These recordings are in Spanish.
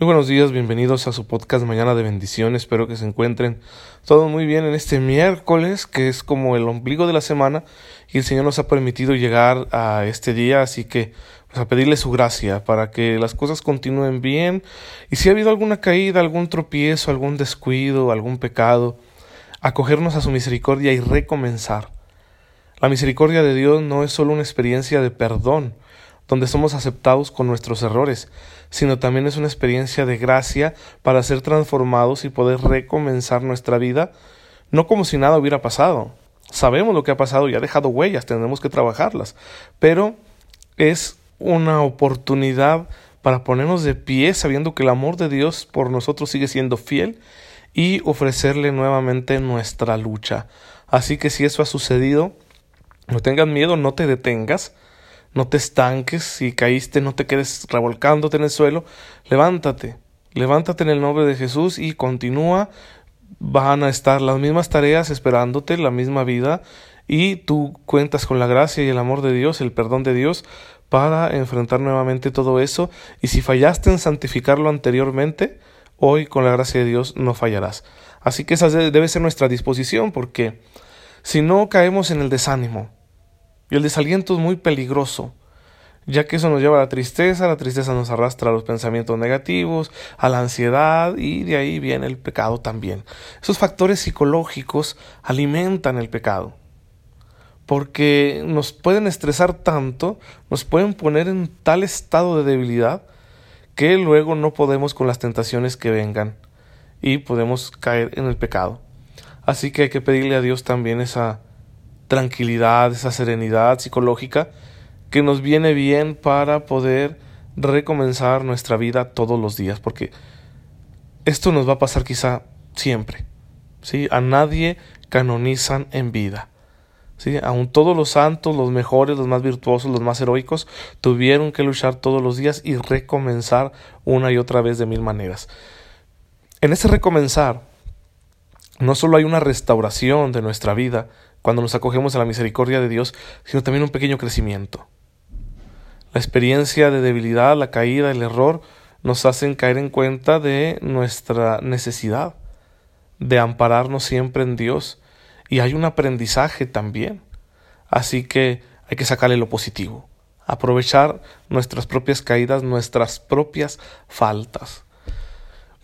Muy buenos días, bienvenidos a su podcast Mañana de Bendición. Espero que se encuentren todos muy bien en este miércoles, que es como el ombligo de la semana, y el Señor nos ha permitido llegar a este día, así que pues, a pedirle su gracia para que las cosas continúen bien. Y si ha habido alguna caída, algún tropiezo, algún descuido, algún pecado, acogernos a su misericordia y recomenzar. La misericordia de Dios no es solo una experiencia de perdón, donde somos aceptados con nuestros errores, sino también es una experiencia de gracia para ser transformados y poder recomenzar nuestra vida, no como si nada hubiera pasado. Sabemos lo que ha pasado y ha dejado huellas, tendremos que trabajarlas, pero es una oportunidad para ponernos de pie sabiendo que el amor de Dios por nosotros sigue siendo fiel y ofrecerle nuevamente nuestra lucha. Así que si eso ha sucedido, no tengas miedo, no te detengas, no te estanques, si caíste no te quedes revolcándote en el suelo, levántate, levántate en el nombre de Jesús y continúa, van a estar las mismas tareas esperándote, la misma vida, y tú cuentas con la gracia y el amor de Dios, el perdón de Dios, para enfrentar nuevamente todo eso, y si fallaste en santificarlo anteriormente, hoy con la gracia de Dios no fallarás. Así que esa debe ser nuestra disposición, porque si no caemos en el desánimo, y el desaliento es muy peligroso, ya que eso nos lleva a la tristeza, la tristeza nos arrastra a los pensamientos negativos, a la ansiedad y de ahí viene el pecado también. Esos factores psicológicos alimentan el pecado, porque nos pueden estresar tanto, nos pueden poner en tal estado de debilidad, que luego no podemos con las tentaciones que vengan y podemos caer en el pecado. Así que hay que pedirle a Dios también esa tranquilidad, esa serenidad psicológica que nos viene bien para poder recomenzar nuestra vida todos los días, porque esto nos va a pasar quizá siempre. ¿sí? A nadie canonizan en vida. ¿sí? Aun todos los santos, los mejores, los más virtuosos, los más heroicos, tuvieron que luchar todos los días y recomenzar una y otra vez de mil maneras. En ese recomenzar, no solo hay una restauración de nuestra vida, cuando nos acogemos a la misericordia de Dios, sino también un pequeño crecimiento. La experiencia de debilidad, la caída, el error, nos hacen caer en cuenta de nuestra necesidad de ampararnos siempre en Dios y hay un aprendizaje también. Así que hay que sacarle lo positivo, aprovechar nuestras propias caídas, nuestras propias faltas.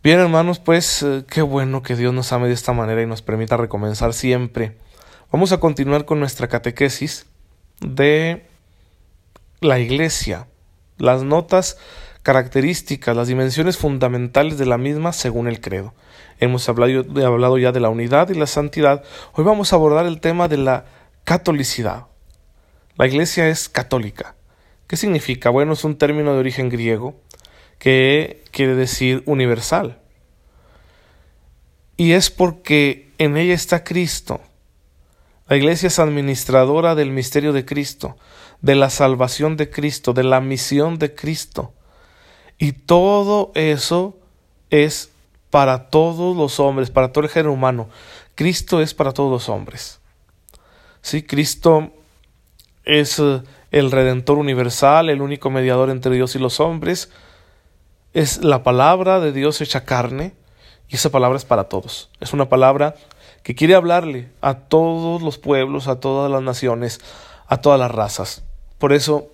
Bien hermanos, pues eh, qué bueno que Dios nos ame de esta manera y nos permita recomenzar siempre Vamos a continuar con nuestra catequesis de la iglesia, las notas características, las dimensiones fundamentales de la misma según el credo. Hemos hablado, hablado, ya de la unidad y la santidad. Hoy vamos a abordar el tema de la catolicidad. La iglesia es católica. ¿Qué significa? Bueno, es un término de origen griego que quiere decir universal. Y es porque en ella está Cristo la Iglesia es administradora del misterio de Cristo, de la salvación de Cristo, de la misión de Cristo. Y todo eso es para todos los hombres, para todo el género humano. Cristo es para todos los hombres. Sí, Cristo es eh, el Redentor universal, el único mediador entre Dios y los hombres. Es la palabra de Dios hecha carne y esa palabra es para todos. Es una palabra que quiere hablarle a todos los pueblos, a todas las naciones, a todas las razas. Por eso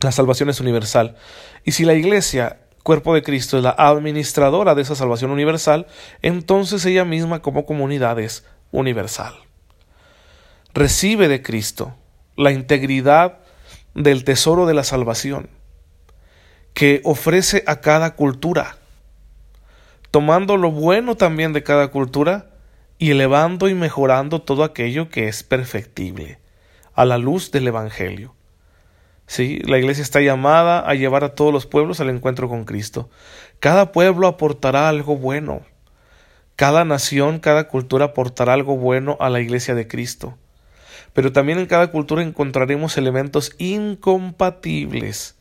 la salvación es universal. Y si la Iglesia, cuerpo de Cristo, es la administradora de esa salvación universal, entonces ella misma como comunidad es universal. Recibe de Cristo la integridad del tesoro de la salvación que ofrece a cada cultura, tomando lo bueno también de cada cultura y elevando y mejorando todo aquello que es perfectible, a la luz del Evangelio. Sí, la Iglesia está llamada a llevar a todos los pueblos al encuentro con Cristo. Cada pueblo aportará algo bueno. Cada nación, cada cultura aportará algo bueno a la Iglesia de Cristo. Pero también en cada cultura encontraremos elementos incompatibles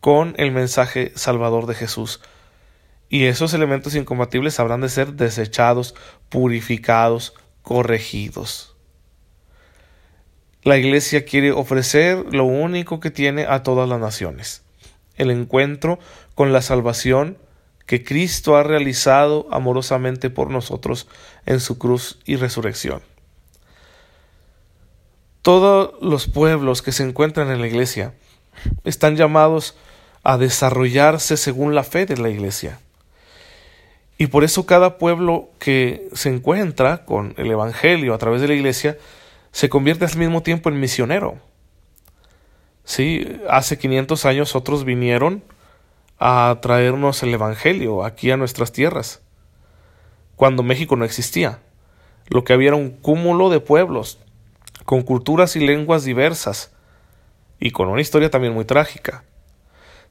con el mensaje salvador de Jesús, y esos elementos incompatibles habrán de ser desechados, purificados, corregidos. La Iglesia quiere ofrecer lo único que tiene a todas las naciones, el encuentro con la salvación que Cristo ha realizado amorosamente por nosotros en su cruz y resurrección. Todos los pueblos que se encuentran en la iglesia están llamados a desarrollarse según la fe de la iglesia. Y por eso cada pueblo que se encuentra con el Evangelio a través de la iglesia se convierte al mismo tiempo en misionero. Sí, hace 500 años otros vinieron a traernos el Evangelio aquí a nuestras tierras, cuando México no existía. Lo que había era un cúmulo de pueblos, con culturas y lenguas diversas, y con una historia también muy trágica.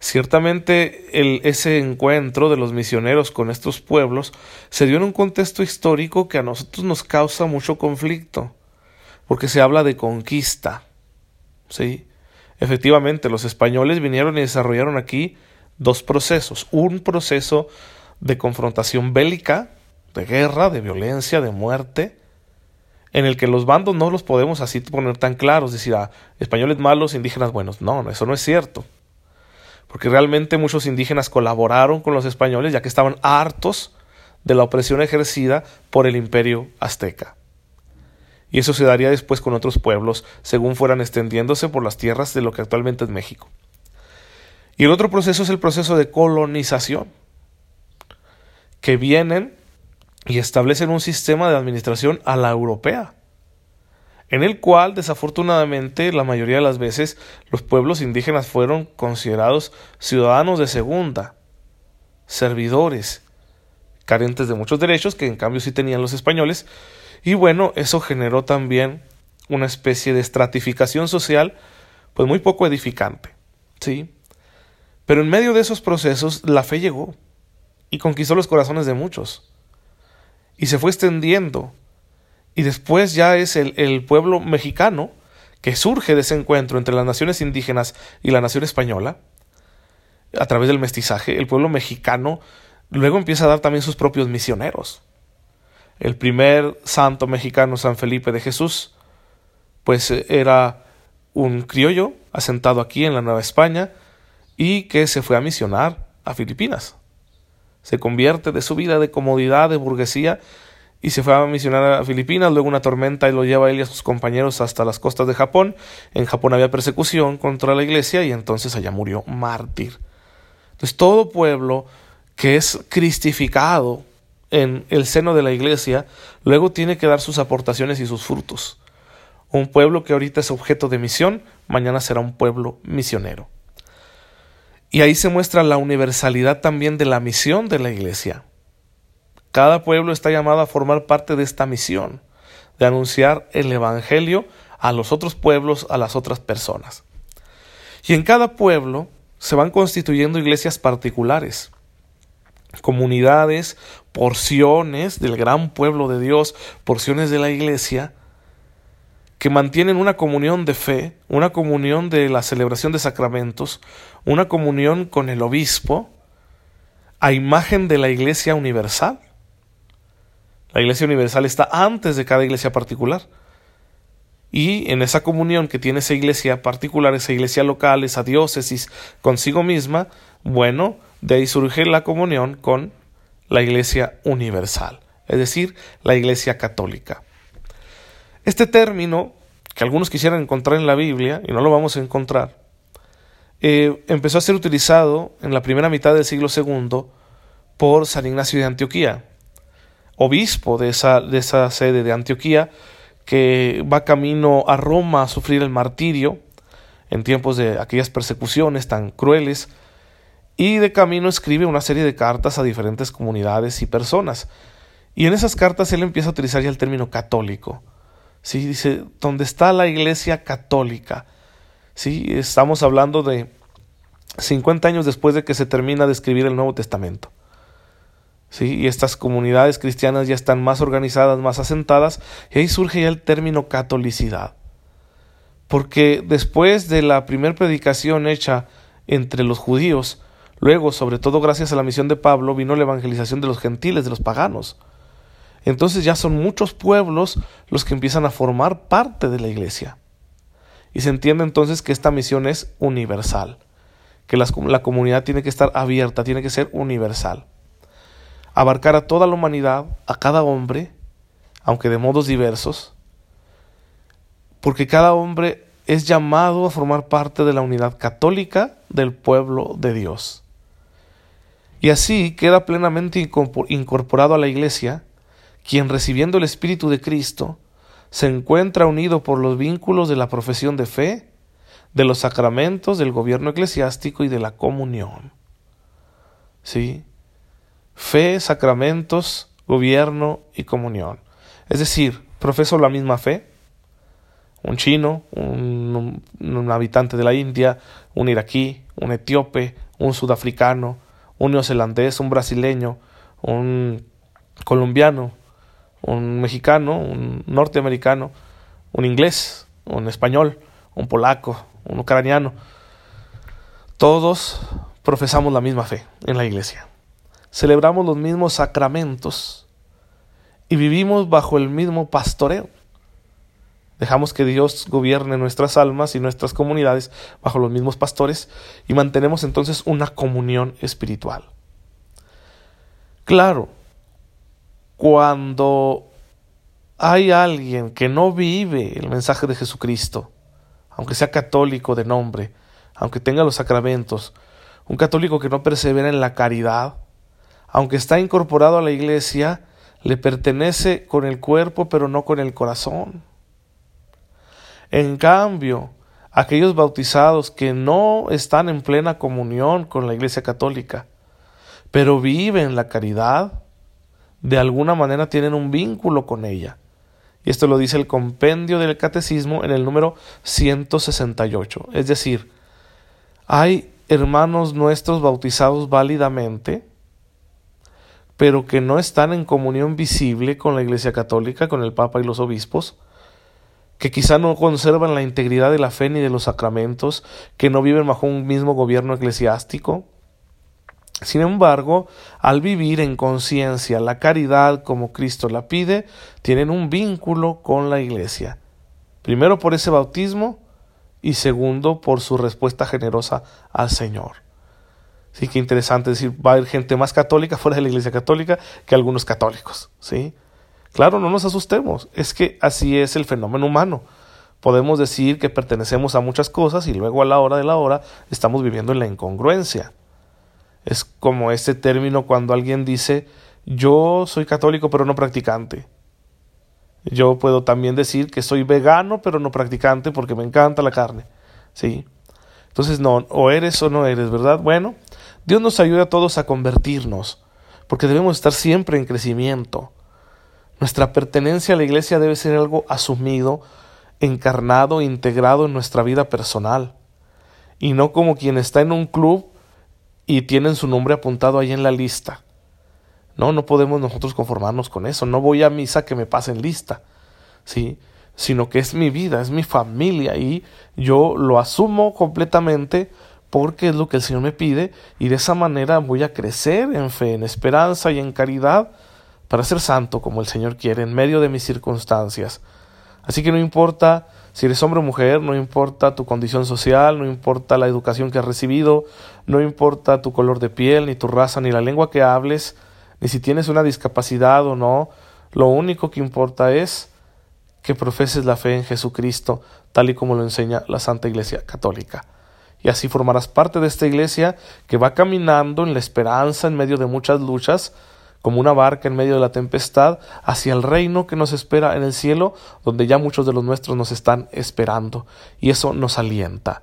Ciertamente el, ese encuentro de los misioneros con estos pueblos se dio en un contexto histórico que a nosotros nos causa mucho conflicto, porque se habla de conquista. ¿sí? Efectivamente, los españoles vinieron y desarrollaron aquí dos procesos. Un proceso de confrontación bélica, de guerra, de violencia, de muerte, en el que los bandos no los podemos así poner tan claros, decir, ah, españoles malos, indígenas buenos. No, eso no es cierto. Porque realmente muchos indígenas colaboraron con los españoles ya que estaban hartos de la opresión ejercida por el imperio azteca. Y eso se daría después con otros pueblos, según fueran extendiéndose por las tierras de lo que actualmente es México. Y el otro proceso es el proceso de colonización, que vienen y establecen un sistema de administración a la europea, en el cual desafortunadamente la mayoría de las veces los pueblos indígenas fueron considerados ciudadanos de segunda, servidores, carentes de muchos derechos que en cambio sí tenían los españoles, y bueno, eso generó también una especie de estratificación social pues muy poco edificante, ¿sí? Pero en medio de esos procesos la fe llegó y conquistó los corazones de muchos. Y se fue extendiendo. Y después ya es el, el pueblo mexicano que surge de ese encuentro entre las naciones indígenas y la nación española, a través del mestizaje, el pueblo mexicano luego empieza a dar también sus propios misioneros. El primer santo mexicano, San Felipe de Jesús, pues era un criollo asentado aquí en la Nueva España, y que se fue a misionar a Filipinas. Se convierte de su vida de comodidad, de burguesía, y se fue a misionar a Filipinas, luego una tormenta y lo lleva él y a sus compañeros hasta las costas de Japón. En Japón había persecución contra la iglesia y entonces allá murió mártir. Entonces todo pueblo que es cristificado en el seno de la iglesia, luego tiene que dar sus aportaciones y sus frutos. Un pueblo que ahorita es objeto de misión, mañana será un pueblo misionero. Y ahí se muestra la universalidad también de la misión de la iglesia. Cada pueblo está llamado a formar parte de esta misión, de anunciar el Evangelio a los otros pueblos, a las otras personas. Y en cada pueblo se van constituyendo iglesias particulares, comunidades, porciones del gran pueblo de Dios, porciones de la iglesia, que mantienen una comunión de fe, una comunión de la celebración de sacramentos, una comunión con el obispo, a imagen de la Iglesia Universal. La Iglesia Universal está antes de cada iglesia particular. Y en esa comunión que tiene esa iglesia particular, esa iglesia local, esa diócesis consigo misma, bueno, de ahí surge la comunión con la iglesia universal, es decir, la iglesia católica. Este término, que algunos quisieran encontrar en la Biblia, y no lo vamos a encontrar, eh, empezó a ser utilizado en la primera mitad del siglo II por San Ignacio de Antioquía, obispo de esa, de esa sede de Antioquía, que va camino a Roma a sufrir el martirio en tiempos de aquellas persecuciones tan crueles, y de camino escribe una serie de cartas a diferentes comunidades y personas. Y en esas cartas él empieza a utilizar ya el término católico. ¿sí? Dice, ¿dónde está la iglesia católica? ¿Sí? Estamos hablando de 50 años después de que se termina de escribir el Nuevo Testamento. ¿Sí? Y estas comunidades cristianas ya están más organizadas, más asentadas, y ahí surge ya el término catolicidad. Porque después de la primera predicación hecha entre los judíos, luego, sobre todo gracias a la misión de Pablo, vino la evangelización de los gentiles, de los paganos. Entonces ya son muchos pueblos los que empiezan a formar parte de la iglesia. Y se entiende entonces que esta misión es universal, que la, comunidad tiene que estar abierta, tiene que ser universal. Abarcar a toda la humanidad, a cada hombre, aunque de modos diversos, porque cada hombre es llamado a formar parte de la unidad católica del pueblo de Dios. Y así queda plenamente incorporado a la Iglesia, quien recibiendo el Espíritu de Cristo, se encuentra unido por los vínculos de la profesión de fe, de los sacramentos, del gobierno eclesiástico y de la comunión. ¿Sí? Fe, sacramentos, gobierno y comunión. Es decir, profeso la misma fe, un chino, un, habitante de la India, un iraquí, un etíope, un sudafricano, un neozelandés, un brasileño, un colombiano, un mexicano, un norteamericano, un inglés, un español, un polaco, un ucraniano. Todos profesamos la misma fe en la iglesia. Celebramos los mismos sacramentos y vivimos bajo el mismo pastoreo. Dejamos que Dios gobierne nuestras almas y nuestras comunidades bajo los mismos pastores y mantenemos entonces una comunión espiritual. Claro, cuando hay alguien que no vive el mensaje de Jesucristo, aunque sea católico de nombre, aunque tenga los sacramentos, un católico que no persevera en la caridad, aunque está incorporado a la iglesia, le pertenece con el cuerpo pero no con el corazón. En cambio, aquellos bautizados que no están en plena comunión con la Iglesia Católica, pero viven la caridad, de alguna manera tienen un vínculo con ella. Y esto lo dice el compendio del catecismo en el número 168. Es decir, hay hermanos nuestros bautizados válidamente, pero que no están en comunión visible con la Iglesia Católica, con el Papa y los obispos, que quizá no conservan la integridad de la fe ni de los sacramentos, que no viven bajo un mismo gobierno eclesiástico. Sin embargo, al vivir en conciencia la caridad como Cristo la pide, tienen un vínculo con la Iglesia. Primero por ese bautismo y segundo por su respuesta generosa al Señor. Sí, qué interesante decir, va a haber gente más católica fuera de la Iglesia Católica que algunos católicos, ¿sí? Claro, no nos asustemos, es que así es el fenómeno humano. Podemos decir que pertenecemos a muchas cosas y luego a la hora de la hora estamos viviendo en la incongruencia. Es como este término cuando alguien dice yo soy católico pero no practicante. Yo puedo también decir que soy vegano pero no practicante porque me encanta la carne. ¿Sí? Entonces no, o eres o no eres, ¿verdad? Bueno, Dios nos ayuda a todos a convertirnos, porque debemos estar siempre en crecimiento. Nuestra pertenencia a la iglesia debe ser algo asumido, encarnado, integrado en nuestra vida personal, y no como quien está en un club y tienen su nombre apuntado ahí en la lista. No, no podemos nosotros conformarnos con eso. No voy a misa que me pasen lista, ¿sí? Sino que es mi vida, es mi familia y yo lo asumo completamente porque es lo que el Señor me pide y de esa manera voy a crecer en fe, en esperanza y en caridad para ser santo como el Señor quiere en medio de mis circunstancias. Así que no importa si eres hombre o mujer, no importa tu condición social, no importa la educación que has recibido, no importa tu color de piel, ni tu raza, ni la lengua que hables, ni si tienes una discapacidad o no, lo único que importa es que profeses la fe en Jesucristo, tal y como lo enseña la Santa Iglesia Católica. Y así formarás parte de esta iglesia que va caminando en la esperanza en medio de muchas luchas, como una barca en medio de la tempestad, hacia el reino que nos espera en el cielo, donde ya muchos de los nuestros nos están esperando, y eso nos alienta.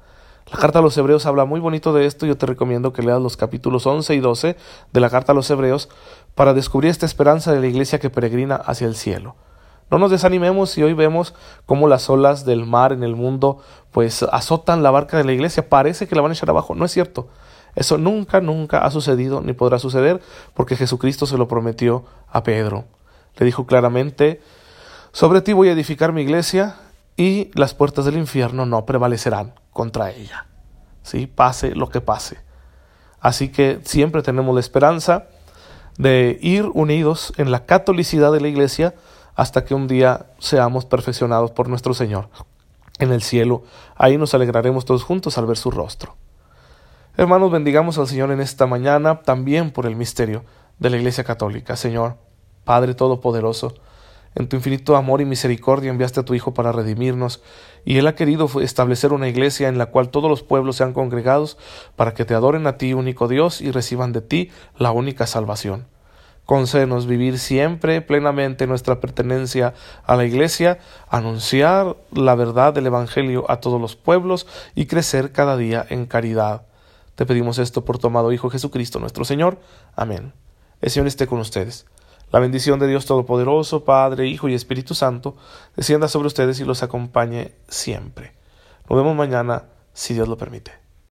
La carta a los hebreos habla muy bonito de esto, yo te recomiendo que leas los capítulos 11 y 12 de la carta a los hebreos para descubrir esta esperanza de la iglesia que peregrina hacia el cielo. No nos desanimemos si hoy vemos cómo las olas del mar en el mundo pues azotan la barca de la iglesia, parece que la van a echar abajo, no es cierto. Eso nunca, nunca ha sucedido ni podrá suceder porque Jesucristo se lo prometió a Pedro. Le dijo claramente, sobre ti voy a edificar mi iglesia y las puertas del infierno no prevalecerán contra ella. ¿Sí? Pase lo que pase. Así que siempre tenemos la esperanza de ir unidos en la catolicidad de la iglesia hasta que un día seamos perfeccionados por nuestro Señor. En el cielo, ahí nos alegraremos todos juntos al ver su rostro. Hermanos, bendigamos al Señor en esta mañana también por el misterio de la Iglesia Católica. Señor, Padre Todopoderoso, en tu infinito amor y misericordia enviaste a tu Hijo para redimirnos, y Él ha querido establecer una iglesia en la cual todos los pueblos sean congregados para que te adoren a ti, único Dios, y reciban de ti la única salvación. Concédenos vivir siempre plenamente nuestra pertenencia a la Iglesia, anunciar la verdad del Evangelio a todos los pueblos y crecer cada día en caridad. Te pedimos esto por tu amado Hijo Jesucristo nuestro Señor. Amén. El Señor esté con ustedes. La bendición de Dios Todopoderoso, Padre, Hijo y Espíritu Santo, descienda sobre ustedes y los acompañe siempre. Nos vemos mañana, si Dios lo permite.